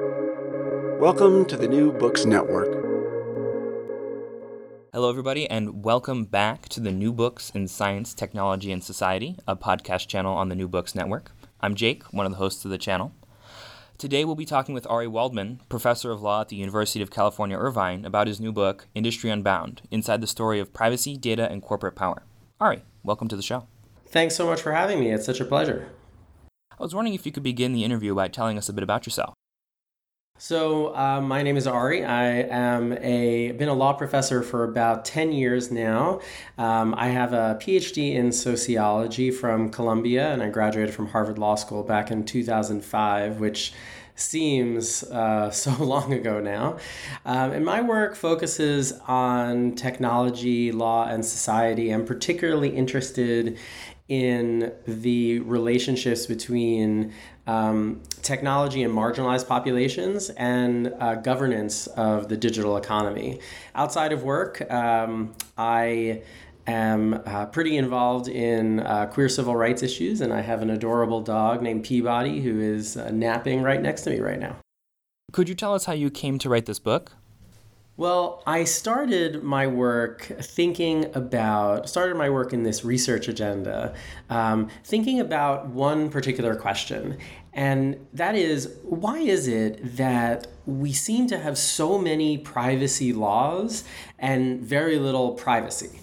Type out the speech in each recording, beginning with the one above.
Welcome to the New Books Network. Hello, everybody, and welcome back to the New Books in Science, Technology, and Society, a podcast channel on the New Books Network. I'm Jake, one of the hosts of the channel. Today, we'll be talking with Ari Waldman, professor of law at the University of California, Irvine, about his new book, Industry Unbound Inside the Story of Privacy, Data, and Corporate Power. Ari, welcome to the show. Thanks so much for having me. It's such a pleasure. I was wondering if you could begin the interview by telling us a bit about yourself. So, uh, my name is Ari. I am a been a law professor for about ten years now. Um, I have a PhD in sociology from Columbia, and I graduated from Harvard Law School back in two thousand five, which seems uh, so long ago now. Um, and my work focuses on technology, law, and society. I'm particularly interested in the relationships between um, technology and marginalized populations and uh, governance of the digital economy. Outside of work, um, I am uh, pretty involved in uh, queer civil rights issues, and I have an adorable dog named Peabody who is uh, napping right next to me right now. Could you tell us how you came to write this book? Well, I started my work thinking about, started my work in this research agenda, um, thinking about one particular question. And that is why is it that we seem to have so many privacy laws and very little privacy?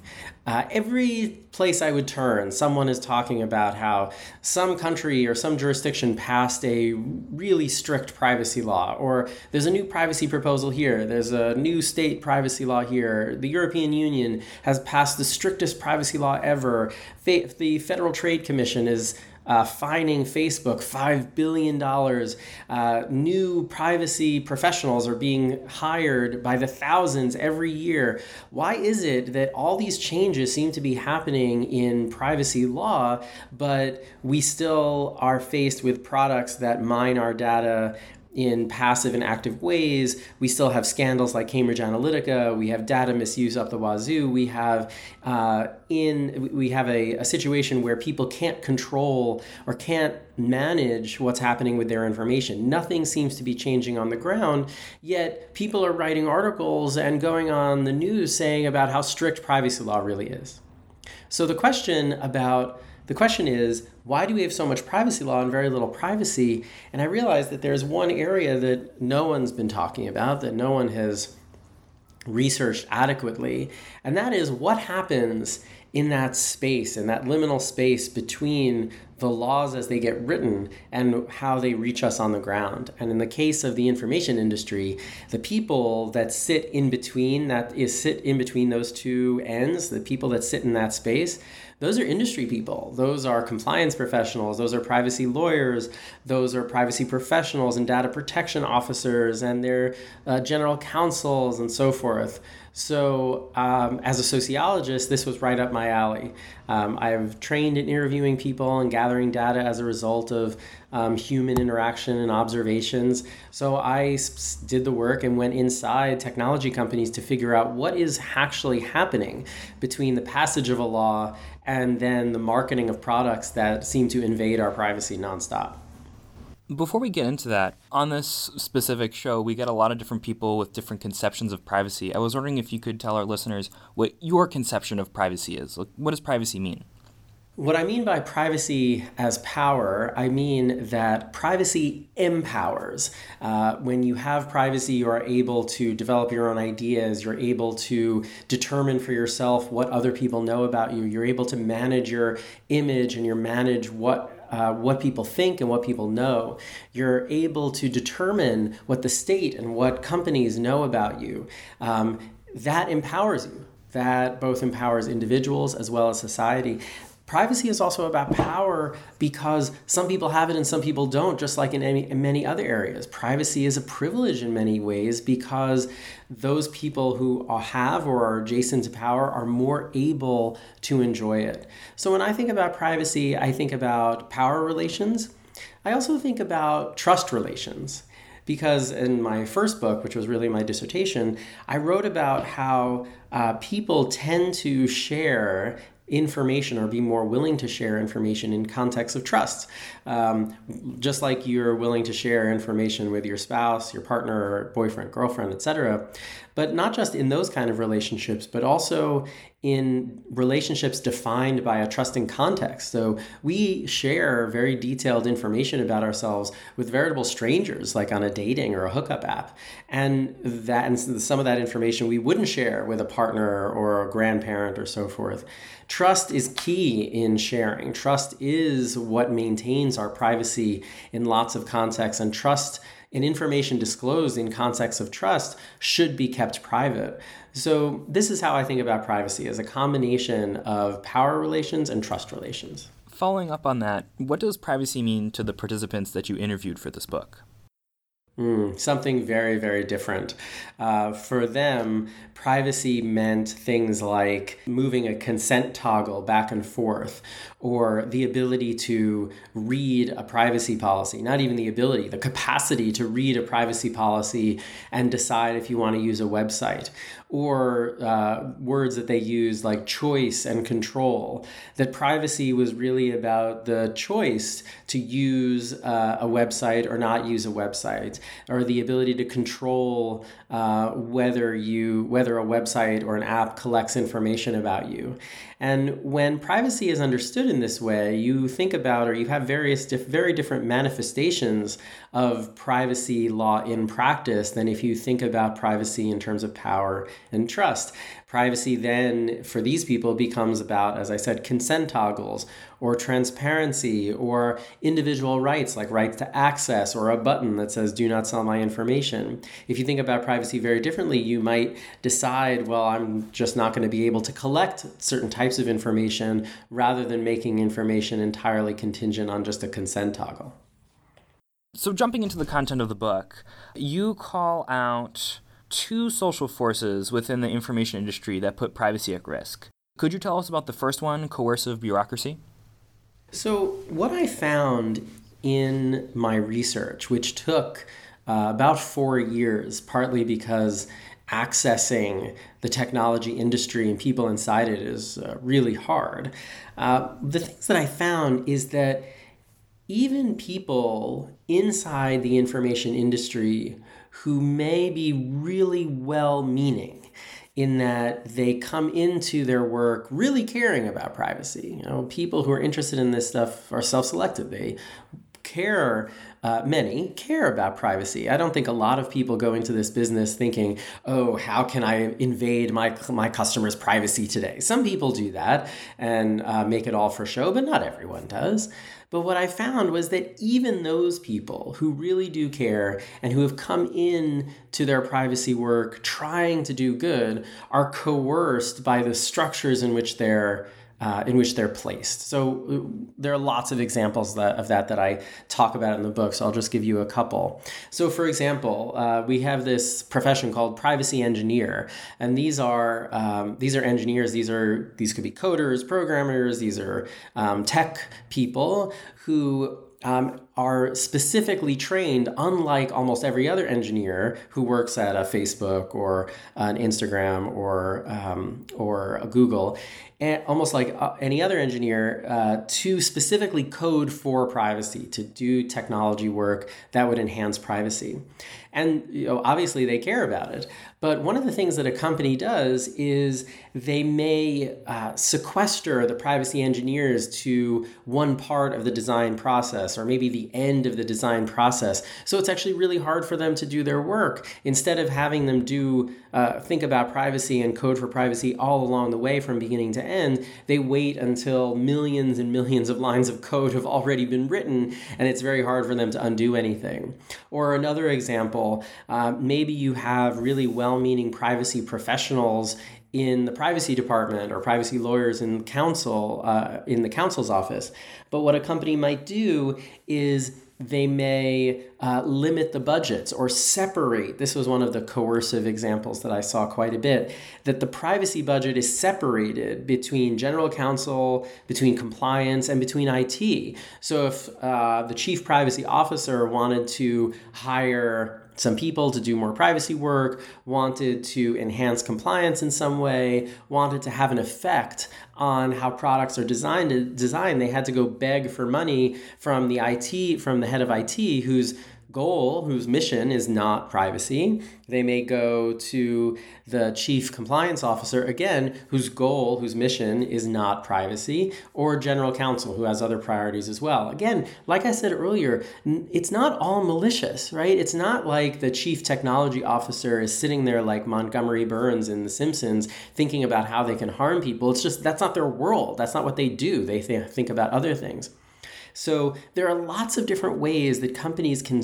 Uh, every place I would turn, someone is talking about how some country or some jurisdiction passed a really strict privacy law, or there's a new privacy proposal here, there's a new state privacy law here, the European Union has passed the strictest privacy law ever, the Federal Trade Commission is uh, fining Facebook $5 billion. Uh, new privacy professionals are being hired by the thousands every year. Why is it that all these changes seem to be happening in privacy law, but we still are faced with products that mine our data in passive and active ways. We still have scandals like Cambridge Analytica. We have data misuse up the wazoo. We have uh, in we have a, a situation where people can't control or can't manage what's happening with their information. Nothing seems to be changing on the ground, yet people are writing articles and going on the news saying about how strict privacy law really is. So the question about the question is, why do we have so much privacy law and very little privacy? And I realized that there's one area that no one's been talking about, that no one has researched adequately, and that is what happens in that space, in that liminal space between the laws as they get written and how they reach us on the ground. And in the case of the information industry, the people that sit in between that is sit in between those two ends, the people that sit in that space, those are industry people. Those are compliance professionals. Those are privacy lawyers. Those are privacy professionals and data protection officers and their uh, general counsels and so forth. So, um, as a sociologist, this was right up my alley. Um, I've trained in interviewing people and gathering data as a result of um, human interaction and observations. So, I did the work and went inside technology companies to figure out what is actually happening between the passage of a law and then the marketing of products that seem to invade our privacy nonstop. Before we get into that, on this specific show, we get a lot of different people with different conceptions of privacy. I was wondering if you could tell our listeners what your conception of privacy is. What does privacy mean? What I mean by privacy as power, I mean that privacy empowers. Uh, when you have privacy, you are able to develop your own ideas. You're able to determine for yourself what other people know about you. You're able to manage your image and you manage what uh, what people think and what people know. You're able to determine what the state and what companies know about you. Um, that empowers you. That both empowers individuals as well as society. Privacy is also about power because some people have it and some people don't, just like in, any, in many other areas. Privacy is a privilege in many ways because those people who have or are adjacent to power are more able to enjoy it. So when I think about privacy, I think about power relations. I also think about trust relations because in my first book, which was really my dissertation, I wrote about how uh, people tend to share information or be more willing to share information in context of trust. Um, just like you're willing to share information with your spouse, your partner, boyfriend, girlfriend, etc. But not just in those kind of relationships, but also in relationships defined by a trusting context. So we share very detailed information about ourselves with veritable strangers, like on a dating or a hookup app. And that and some of that information we wouldn't share with a partner or a grandparent or so forth. Trust is key in sharing. Trust is what maintains our privacy in lots of contexts, and trust and information disclosed in context of trust should be kept private. So, this is how I think about privacy as a combination of power relations and trust relations. Following up on that, what does privacy mean to the participants that you interviewed for this book? Mm, something very, very different. Uh, for them, privacy meant things like moving a consent toggle back and forth, or the ability to read a privacy policy, not even the ability, the capacity to read a privacy policy and decide if you want to use a website, or uh, words that they use like choice and control. That privacy was really about the choice to use uh, a website or not use a website, or the ability to control uh, whether you whether a website or an app collects information about you. And when privacy is understood in this way, you think about or you have various diff- very different manifestations of privacy law in practice than if you think about privacy in terms of power and trust. Privacy then for these people becomes about, as I said, consent toggles or transparency or individual rights like rights to access or a button that says do not sell my information. If you think about privacy very differently, you might decide, well, I'm just not going to be able to collect certain types of information rather than making information entirely contingent on just a consent toggle. So, jumping into the content of the book, you call out two social forces within the information industry that put privacy at risk. Could you tell us about the first one, coercive bureaucracy? So, what I found in my research, which took uh, about four years, partly because accessing the technology industry and people inside it is uh, really hard. Uh, the things that I found is that even people inside the information industry who may be really well meaning in that they come into their work really caring about privacy. You know, people who are interested in this stuff are self-selected. They care uh, many care about privacy. I don't think a lot of people go into this business thinking, "Oh, how can I invade my my customers' privacy today?" Some people do that and uh, make it all for show, but not everyone does. But what I found was that even those people who really do care and who have come in to their privacy work trying to do good are coerced by the structures in which they're uh, in which they're placed. So uh, there are lots of examples that, of that that I talk about in the book. So I'll just give you a couple. So for example, uh, we have this profession called privacy engineer, and these are um, these are engineers. These are these could be coders, programmers. These are um, tech people who um, are specifically trained, unlike almost every other engineer who works at a Facebook or an Instagram or um, or a Google, and almost like uh, any other engineer, uh, to specifically code for privacy, to do technology work that would enhance privacy. And you know, obviously they care about it. But one of the things that a company does is they may uh, sequester the privacy engineers to one part of the design process or maybe the end of the design process. So it's actually really hard for them to do their work. Instead of having them do uh, think about privacy and code for privacy all along the way from beginning to end, they wait until millions and millions of lines of code have already been written and it's very hard for them to undo anything. Or another example, uh, maybe you have really well meaning privacy professionals in the privacy department or privacy lawyers in counsel uh, in the counsel's office. But what a company might do is they may uh, limit the budgets or separate. This was one of the coercive examples that I saw quite a bit that the privacy budget is separated between general counsel, between compliance, and between IT. So if uh, the chief privacy officer wanted to hire some people to do more privacy work, wanted to enhance compliance in some way, wanted to have an effect on how products are designed designed. They had to go beg for money from the IT from the head of IT who's goal, whose mission is not privacy. They may go to the chief compliance officer, again, whose goal, whose mission is not privacy, or general counsel, who has other priorities as well. Again, like I said earlier, it's not all malicious, right? It's not like the chief technology officer is sitting there like Montgomery Burns in The Simpsons thinking about how they can harm people. It's just that's not their world. That's not what they do. They th- think about other things. So there are lots of different ways that companies can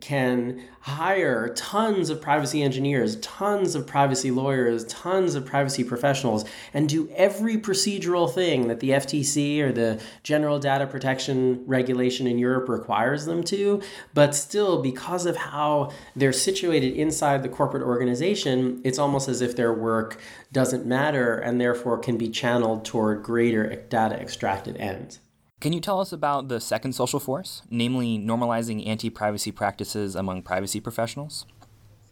can hire tons of privacy engineers, tons of privacy lawyers, tons of privacy professionals and do every procedural thing that the FTC or the General Data Protection Regulation in Europe requires them to, but still because of how they're situated inside the corporate organization, it's almost as if their work doesn't matter and therefore can be channeled toward greater data extracted ends. Can you tell us about the second social force, namely normalizing anti privacy practices among privacy professionals?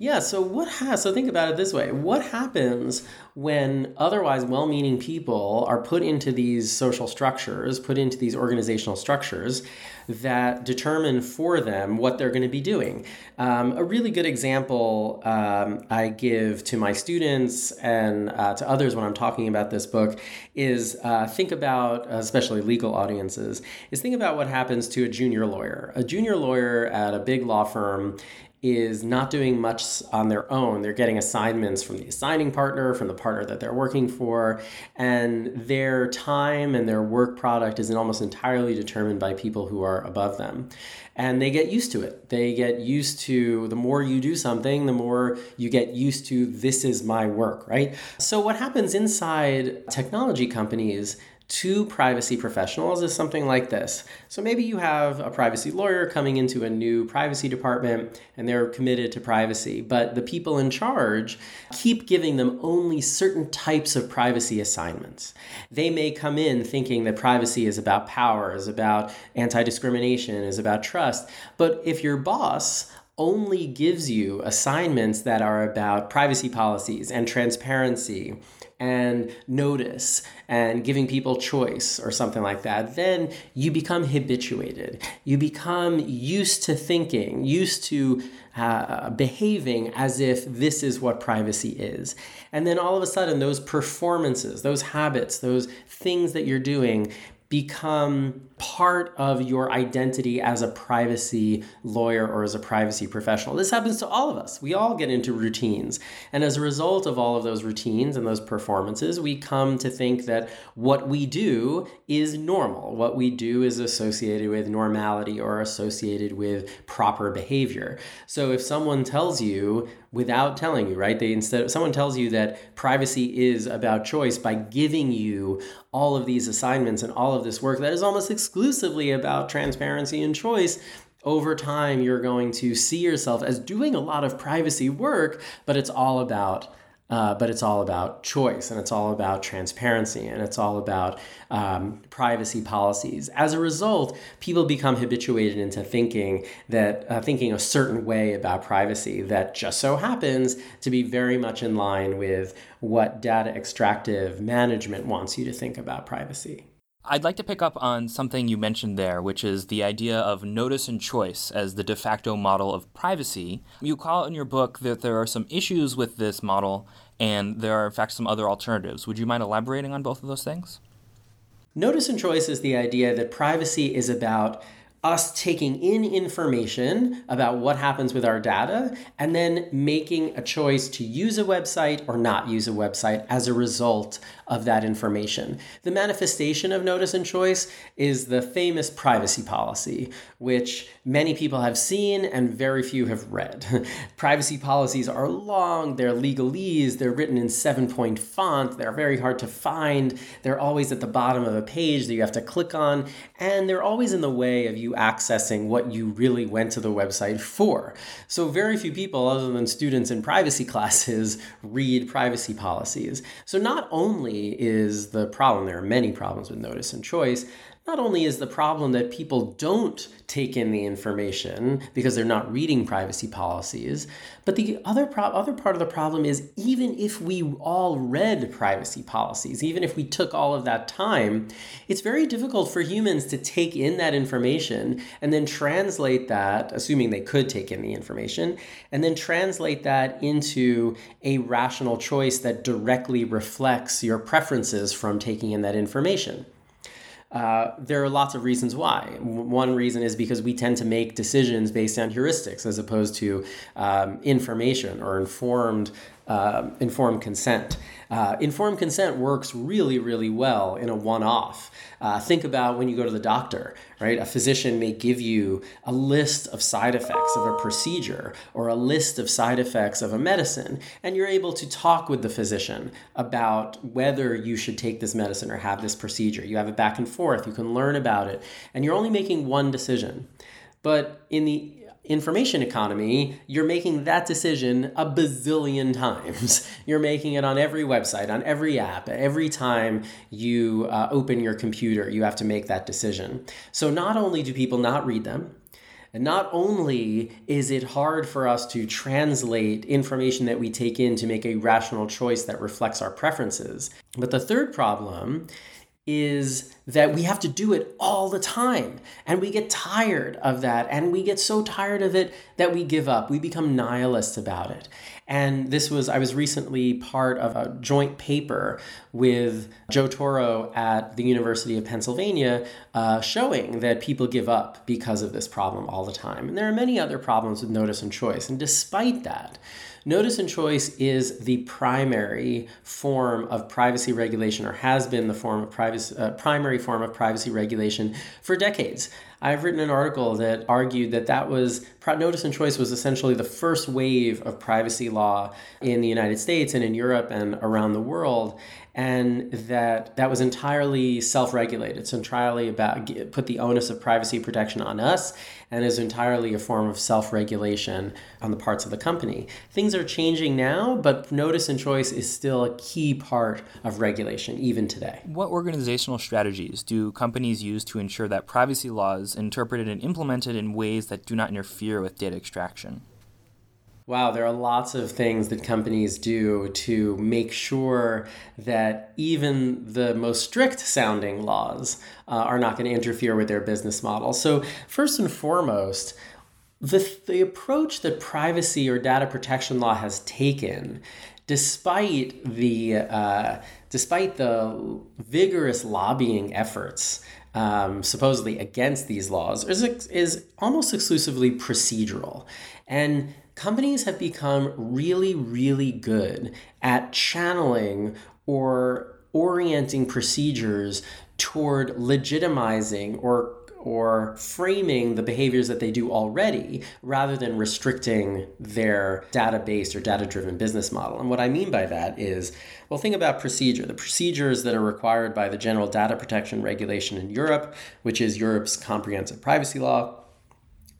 Yeah, so what has so think about it this way. What happens when otherwise well-meaning people are put into these social structures, put into these organizational structures that determine for them what they're going to be doing? Um, a really good example um, I give to my students and uh, to others when I'm talking about this book is uh, think about, especially legal audiences, is think about what happens to a junior lawyer. A junior lawyer at a big law firm is not doing much on their own. They're getting assignments from the assigning partner, from the partner that they're working for, and their time and their work product is almost entirely determined by people who are above them. And they get used to it. They get used to the more you do something, the more you get used to this is my work, right? So, what happens inside technology companies to privacy professionals is something like this. So maybe you have a privacy lawyer coming into a new privacy department and they're committed to privacy, but the people in charge keep giving them only certain types of privacy assignments. They may come in thinking that privacy is about power, is about anti discrimination, is about trust, but if your boss only gives you assignments that are about privacy policies and transparency and notice and giving people choice or something like that, then you become habituated. You become used to thinking, used to uh, behaving as if this is what privacy is. And then all of a sudden, those performances, those habits, those things that you're doing become part of your identity as a privacy lawyer or as a privacy professional. This happens to all of us. We all get into routines. And as a result of all of those routines and those performances, we come to think that what we do is normal. What we do is associated with normality or associated with proper behavior. So if someone tells you without telling you, right? They instead someone tells you that privacy is about choice by giving you all of these assignments and all of this work that is almost exclusively about transparency and choice. Over time, you're going to see yourself as doing a lot of privacy work, but it's all about uh, but it's all about choice and it's all about transparency and it's all about um, privacy policies. As a result, people become habituated into thinking that uh, thinking a certain way about privacy that just so happens to be very much in line with what data extractive management wants you to think about privacy. I'd like to pick up on something you mentioned there, which is the idea of notice and choice as the de facto model of privacy. You call in your book that there are some issues with this model and there are, in fact, some other alternatives. Would you mind elaborating on both of those things? Notice and choice is the idea that privacy is about us taking in information about what happens with our data and then making a choice to use a website or not use a website as a result of that information. The manifestation of notice and choice is the famous privacy policy, which many people have seen and very few have read. privacy policies are long, they're legalese, they're written in seven point font, they're very hard to find, they're always at the bottom of a page that you have to click on, and they're always in the way of you accessing what you really went to the website for. So, very few people, other than students in privacy classes, read privacy policies. So, not only is the problem, there are many problems with notice and choice. Not only is the problem that people don't take in the information because they're not reading privacy policies, but the other pro- other part of the problem is even if we all read privacy policies, even if we took all of that time, it's very difficult for humans to take in that information and then translate that, assuming they could take in the information, and then translate that into a rational choice that directly reflects your preferences from taking in that information. Uh, there are lots of reasons why. One reason is because we tend to make decisions based on heuristics as opposed to um, information or informed uh, informed consent. Uh, informed consent works really, really well in a one off. Uh, think about when you go to the doctor, right? A physician may give you a list of side effects of a procedure or a list of side effects of a medicine, and you're able to talk with the physician about whether you should take this medicine or have this procedure. You have it back and forth, you can learn about it, and you're only making one decision. But in the information economy, you're making that decision a bazillion times. You're making it on every website, on every app. Every time you uh, open your computer, you have to make that decision. So not only do people not read them, and not only is it hard for us to translate information that we take in to make a rational choice that reflects our preferences, but the third problem is that we have to do it all the time. And we get tired of that. And we get so tired of it that we give up. We become nihilists about it. And this was, I was recently part of a joint paper with Joe Turow at the University of Pennsylvania uh, showing that people give up because of this problem all the time. And there are many other problems with notice and choice. And despite that, Notice and choice is the primary form of privacy regulation, or has been the form of privacy, uh, primary form of privacy regulation for decades. I've written an article that argued that that was notice and choice was essentially the first wave of privacy law in the United States and in Europe and around the world and that that was entirely self-regulated. It's entirely about put the onus of privacy protection on us, and is entirely a form of self-regulation on the parts of the company. Things are changing now, but notice and choice is still a key part of regulation even today. What organizational strategies do companies use to ensure that privacy laws interpreted and implemented in ways that do not interfere with data extraction? Wow, there are lots of things that companies do to make sure that even the most strict sounding laws uh, are not going to interfere with their business model. So, first and foremost, the, the approach that privacy or data protection law has taken, despite the, uh, despite the vigorous lobbying efforts um, supposedly against these laws, is, is almost exclusively procedural. And companies have become really, really good at channeling or orienting procedures toward legitimizing or or framing the behaviors that they do already rather than restricting their data-based or data-driven business model. And what I mean by that is, well, think about procedure. The procedures that are required by the General Data Protection Regulation in Europe, which is Europe's comprehensive privacy law,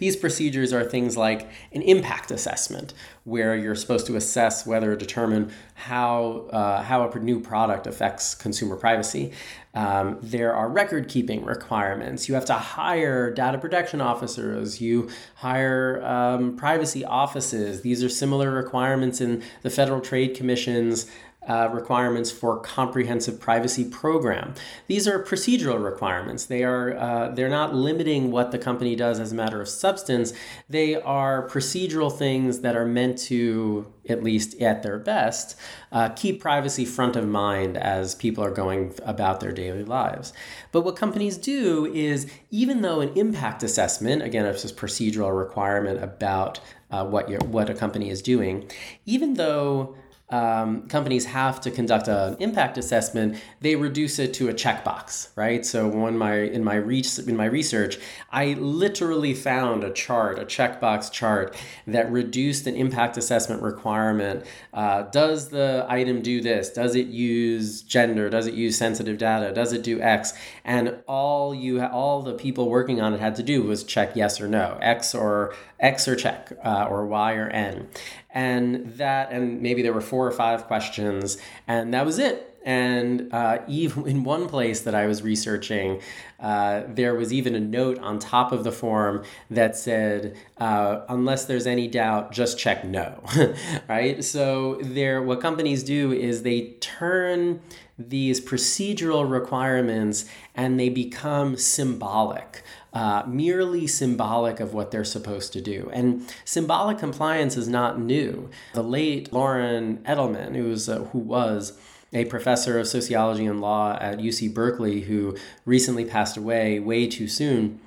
these procedures are things like an impact assessment, where you're supposed to assess whether determine how uh, how a new product affects consumer privacy. Um, there are record keeping requirements. You have to hire data protection officers. You hire um, privacy offices. These are similar requirements in the Federal Trade Commission's uh, requirements for comprehensive privacy program. These are procedural requirements. They are uh, they're not limiting what the company does as a matter of substance. They are procedural things that are meant to, at least at their best, uh, keep privacy front of mind as people are going about their daily lives. But what companies do is, even though an impact assessment, again, it's this procedural requirement about uh, what your what a company is doing, even though um, companies have to conduct an impact assessment, they reduce it to a checkbox, right? So my in my in my research, I literally found a chart, a checkbox chart that reduced an impact assessment requirement. Uh, does the item do this? Does it use gender? Does it use sensitive data? Does it do X? And all you all the people working on it had to do was check yes or no, X or X or check, uh, or Y or N and that and maybe there were four or five questions and that was it And uh, even in one place that I was researching, uh, there was even a note on top of the form that said, uh, "Unless there's any doubt, just check no." right. So there, what companies do is they turn these procedural requirements and they become symbolic uh, merely symbolic of what they're supposed to do. And symbolic compliance is not new. The late Lauren Edelman, who was, uh, who was a professor of sociology and law at UC Berkeley, who recently passed away way too soon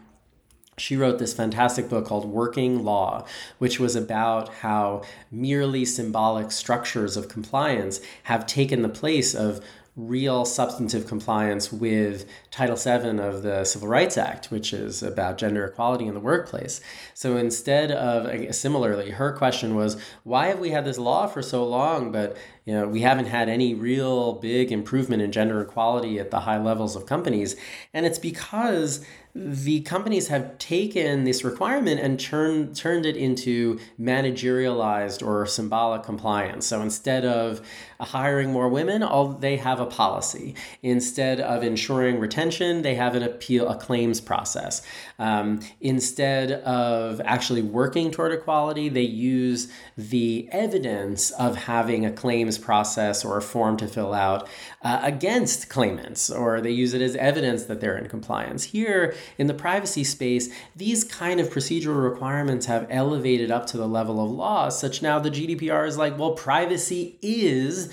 she wrote this fantastic book called Working Law, which was about how merely symbolic structures of compliance have taken the place of real substantive compliance with Title VII of the Civil Rights Act, which is about gender equality in the workplace. So instead of, similarly, her question was, why have we had this law for so long, but you know, we haven't had any real big improvement in gender equality at the high levels of companies? And it's because the companies have taken this requirement and turned turned it into managerialized or symbolic compliance. So instead of hiring more women, all they have a policy. Instead of ensuring retention, they have an appeal, a claims process. Um, instead of actually working toward equality, they use the evidence of having a claims process or a form to fill out uh, against claimants, or they use it as evidence that they're in compliance. Here, in the privacy space, these kind of procedural requirements have elevated up to the level of law, such now the GDPR is like, well, privacy is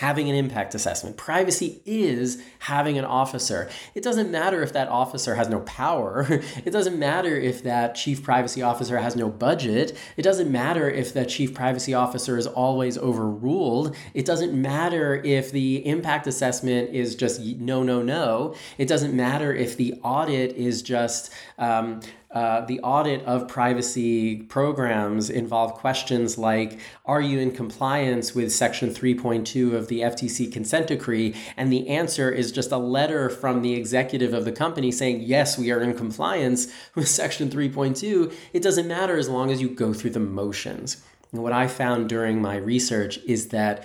having an impact assessment. Privacy is having an officer. It doesn't matter if that officer has no power. It doesn't matter if that chief privacy officer has no budget. It doesn't matter if that chief privacy officer is always overruled. It doesn't matter if the impact assessment is just no, no, no. It doesn't matter if the audit is just um, uh, the audit of privacy programs involve questions like Are you in compliance with Section 3.2 of the FTC consent decree? And the answer is just a letter from the executive of the company saying, Yes, we are in compliance with Section 3.2. It doesn't matter as long as you go through the motions. And what I found during my research is that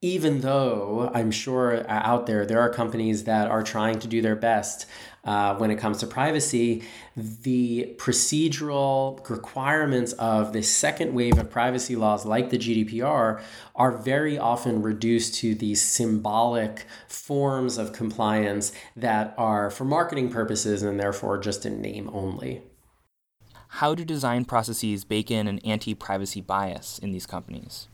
even though I'm sure uh, out there there are companies that are trying to do their best uh, when it comes to privacy, the procedural requirements of the second wave of privacy laws, like the GDPR, are very often reduced to these symbolic forms of compliance that are for marketing purposes and therefore just in name only. How do design processes bake in an anti privacy bias in these companies?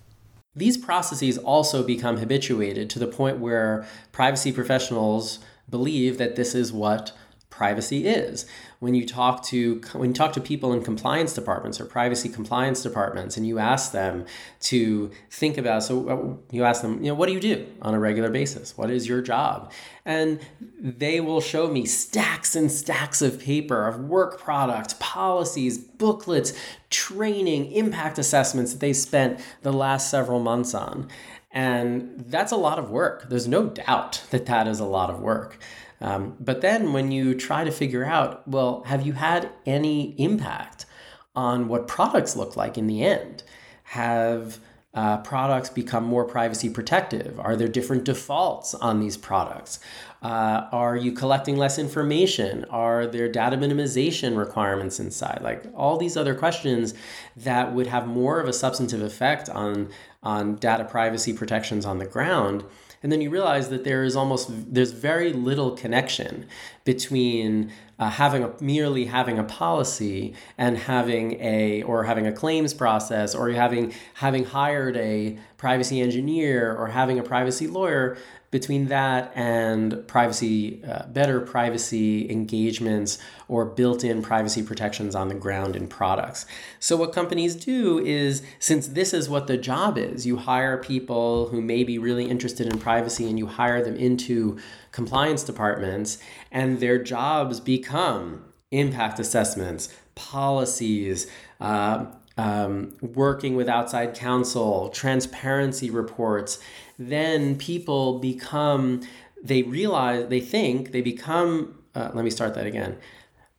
These processes also become habituated to the point where privacy professionals believe that this is what privacy is. When you talk to when you talk to people in compliance departments or privacy compliance departments and you ask them to think about so uh, you ask them, you know, what do you do on a regular basis? What is your job? And they will show me stacks and stacks of paper of work product, policies, booklets, training, impact assessments that they spent the last several months on. And that's a lot of work. There's no doubt that that is a lot of work. Um, but then when you try to figure out, well, have you had any impact on what products look like in the end? Have uh, products become more privacy protective? Are there different defaults on these products? Uh, are you collecting less information? Are there data minimization requirements inside? Like all these other questions that would have more of a substantive effect on, on data privacy protections on the ground and then you realize that there is almost there's very little connection between uh, having a merely having a policy and having a or having a claims process or having having hired a privacy engineer or having a privacy lawyer between that and privacy, uh, better privacy engagements or built in privacy protections on the ground in products. So, what companies do is since this is what the job is, you hire people who may be really interested in privacy and you hire them into compliance departments, and their jobs become impact assessments, policies, uh, um, working with outside counsel, transparency reports, then people become, they realize, they think, they become, uh, let me start that again.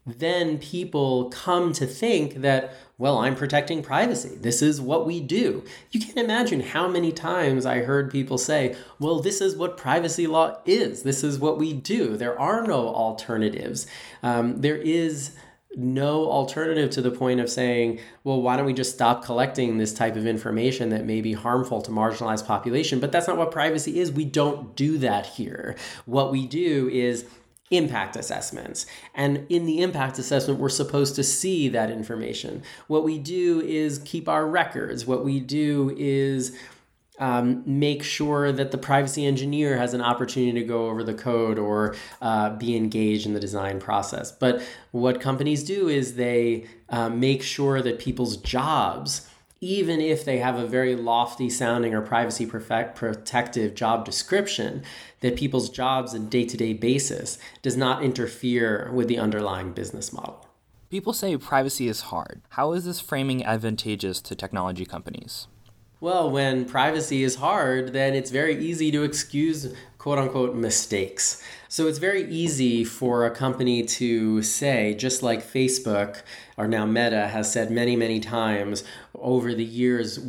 then people come to think that, well, I'm protecting privacy. This is what we do. You can't imagine how many times I heard people say, well, this is what privacy law is. This is what we do. There are no alternatives. Um, there is no alternative to the point of saying, well, why don't we just stop collecting this type of information that may be harmful to marginalized population? But that's not what privacy is. We don't do that here. What we do is impact assessments. And in the impact assessment, we're supposed to see that information. What we do is keep our records. What we do is um, make sure that the privacy engineer has an opportunity to go over the code or uh, be engaged in the design process. But what companies do is they uh, make sure that people's jobs even if they have a very lofty sounding or privacy perfect, protective job description, that people's jobs on a day to day basis does not interfere with the underlying business model. People say privacy is hard. How is this framing advantageous to technology companies? Well, when privacy is hard, then it's very easy to excuse quote unquote mistakes. So it's very easy for a company to say, just like Facebook or now Meta has said many, many times over the years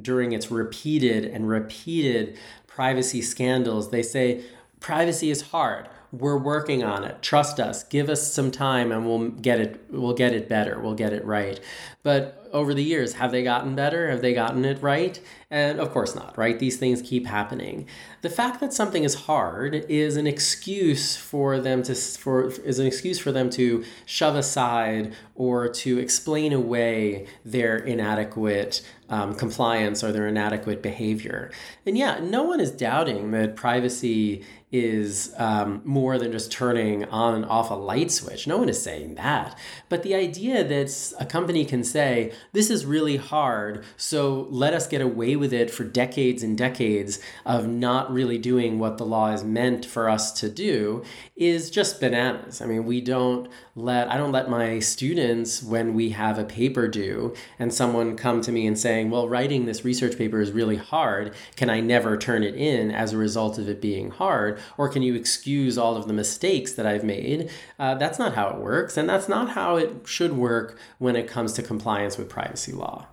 during its repeated and repeated privacy scandals, they say, privacy is hard we're working on it. Trust us. Give us some time and we'll get it we'll get it better. We'll get it right. But over the years have they gotten better? Have they gotten it right? And of course not right? These things keep happening. The fact that something is hard is an excuse for them to for is an excuse for them to shove aside or to explain away their inadequate um, compliance or their inadequate behavior. And yeah no one is doubting that privacy is um, more than just turning on and off a light switch. No one is saying that. But the idea that a company can say, this is really hard, so let us get away with it for decades and decades of not really doing what the law is meant for us to do is just bananas. I mean, we don't let, I don't let my students, when we have a paper due and someone come to me and saying, well, writing this research paper is really hard, can I never turn it in as a result of it being hard? Or can you excuse all of the mistakes that I've made? Uh, that's not how it works, and that's not how it should work when it comes to compliance with privacy law.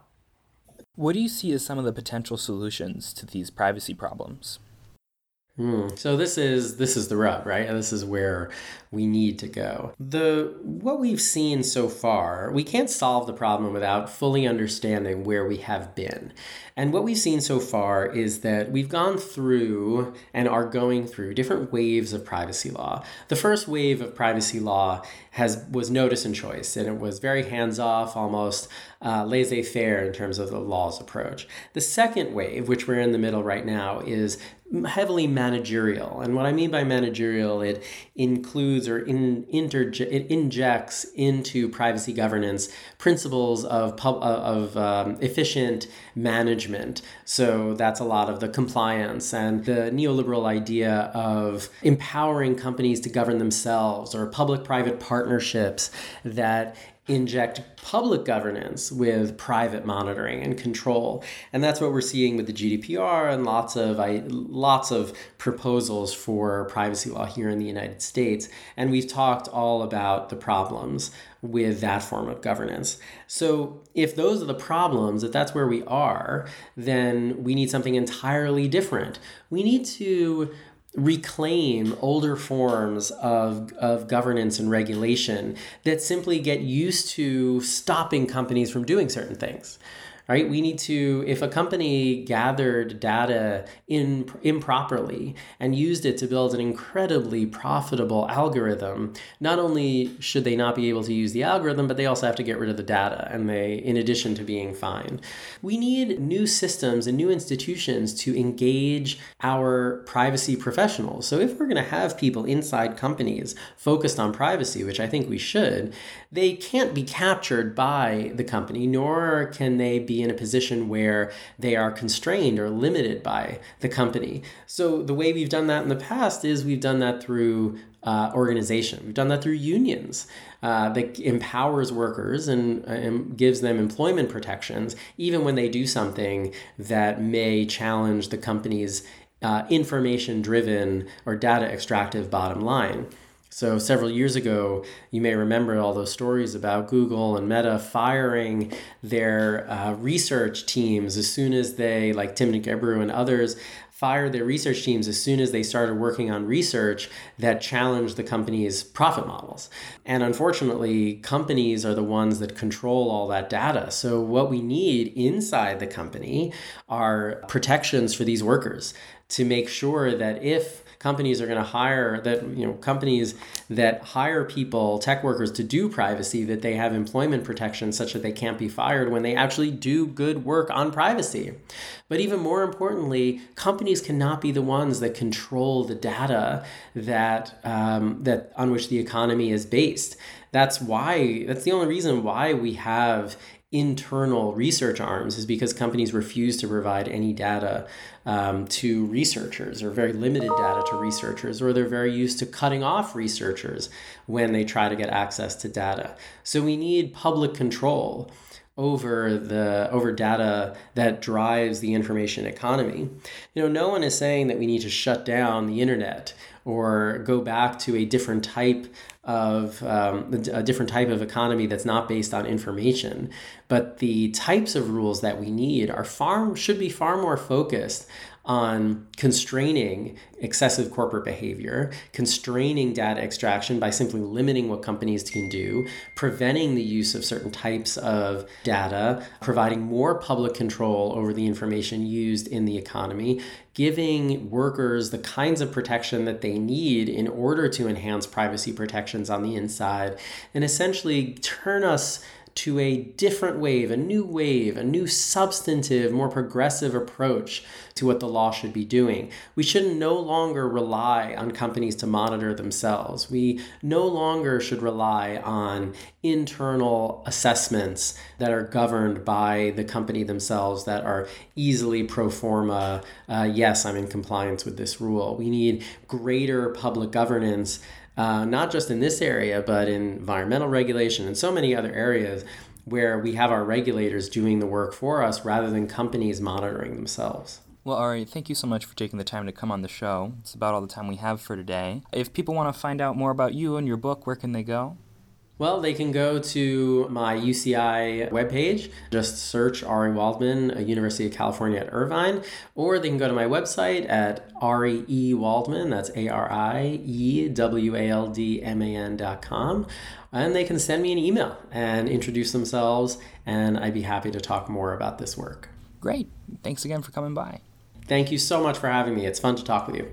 What do you see as some of the potential solutions to these privacy problems? Hmm. So this is this is the rub, right? This is where we need to go. The what we've seen so far, we can't solve the problem without fully understanding where we have been. And what we've seen so far is that we've gone through and are going through different waves of privacy law. The first wave of privacy law has was notice and choice, and it was very hands off, almost uh, laissez faire in terms of the law's approach. The second wave, which we're in the middle right now, is heavily managerial. And what I mean by managerial, it includes or in, interje- it injects into privacy governance principles of, pub- of um, efficient management. So that's a lot of the compliance and the neoliberal idea of empowering companies to govern themselves or public private partnerships that inject public governance with private monitoring and control. And that's what we're seeing with the GDPR and lots of I, lots of proposals for privacy law here in the United States. And we've talked all about the problems with that form of governance. So if those are the problems if that's where we are then we need something entirely different. We need to reclaim older forms of, of governance and regulation that simply get used to stopping companies from doing certain things right? We need to, if a company gathered data in, improperly and used it to build an incredibly profitable algorithm, not only should they not be able to use the algorithm, but they also have to get rid of the data, and they, in addition to being fined. We need new systems and new institutions to engage our privacy professionals. So if we're going to have people inside companies focused on privacy, which I think we should, they can't be captured by the company, nor can they be in a position where they are constrained or limited by the company. So the way we've done that in the past is we've done that through uh, organization. We've done that through unions uh, that empowers workers and, and, gives them employment protections, even when they do something that may challenge the company's uh, information driven or data extractive bottom line. So, several years ago, you may remember all those stories about Google and Meta firing their uh, research teams as soon as they, like Timnit Gebru and others, fired their research teams as soon as they started working on research that challenged the company's profit models. And unfortunately, companies are the ones that control all that data. So, what we need inside the company are protections for these workers to make sure that if companies are going to hire that you know companies that hire people tech workers to do privacy that they have employment protection such that they can't be fired when they actually do good work on privacy. But even more importantly companies cannot be the ones that control the data that um, that on which the economy is based. That's why that's the only reason why we have internal research arms is because companies refuse to provide any data um, to researchers or very limited data to researchers, or they're very used to cutting off researchers when they try to get access to data. So we need public control over the over data that drives the information economy. You know, no one is saying that we need to shut down the internet or go back to a different type of um, a different type of economy that's not based on information. But the types of rules that we need are far should be far more focused on constraining excessive corporate behavior, constraining data extraction by simply limiting what companies can do, preventing the use of certain types of data, providing more public control over the information used in the economy, giving workers the kinds of protection that they need in order to enhance privacy protections on the inside, and essentially turn us to a different wave, a new wave, a new substantive, more progressive approach to what the law should be doing. We should no longer rely on companies to monitor themselves. We no longer should rely on internal assessments that are governed by the company themselves that are easily pro forma. Uh, yes, I'm in compliance with this rule. We need greater public governance uh, not just in this area, but in environmental regulation and so many other areas where we have our regulators doing the work for us rather than companies monitoring themselves. Well, Ari, thank you so much for taking the time to come on the show. It's about all the time we have for today. If people want to find out more about you and your book, where can they go? Well, they can go to my UCI webpage, just search Ari Waldman, University of California at Irvine, or they can go to my website at Ari E. Waldman, that's A R I E W A L D M A N dot com, and they can send me an email and introduce themselves, and I'd be happy to talk more about this work. Great. Thanks again for coming by. Thank you so much for having me. It's fun to talk with you.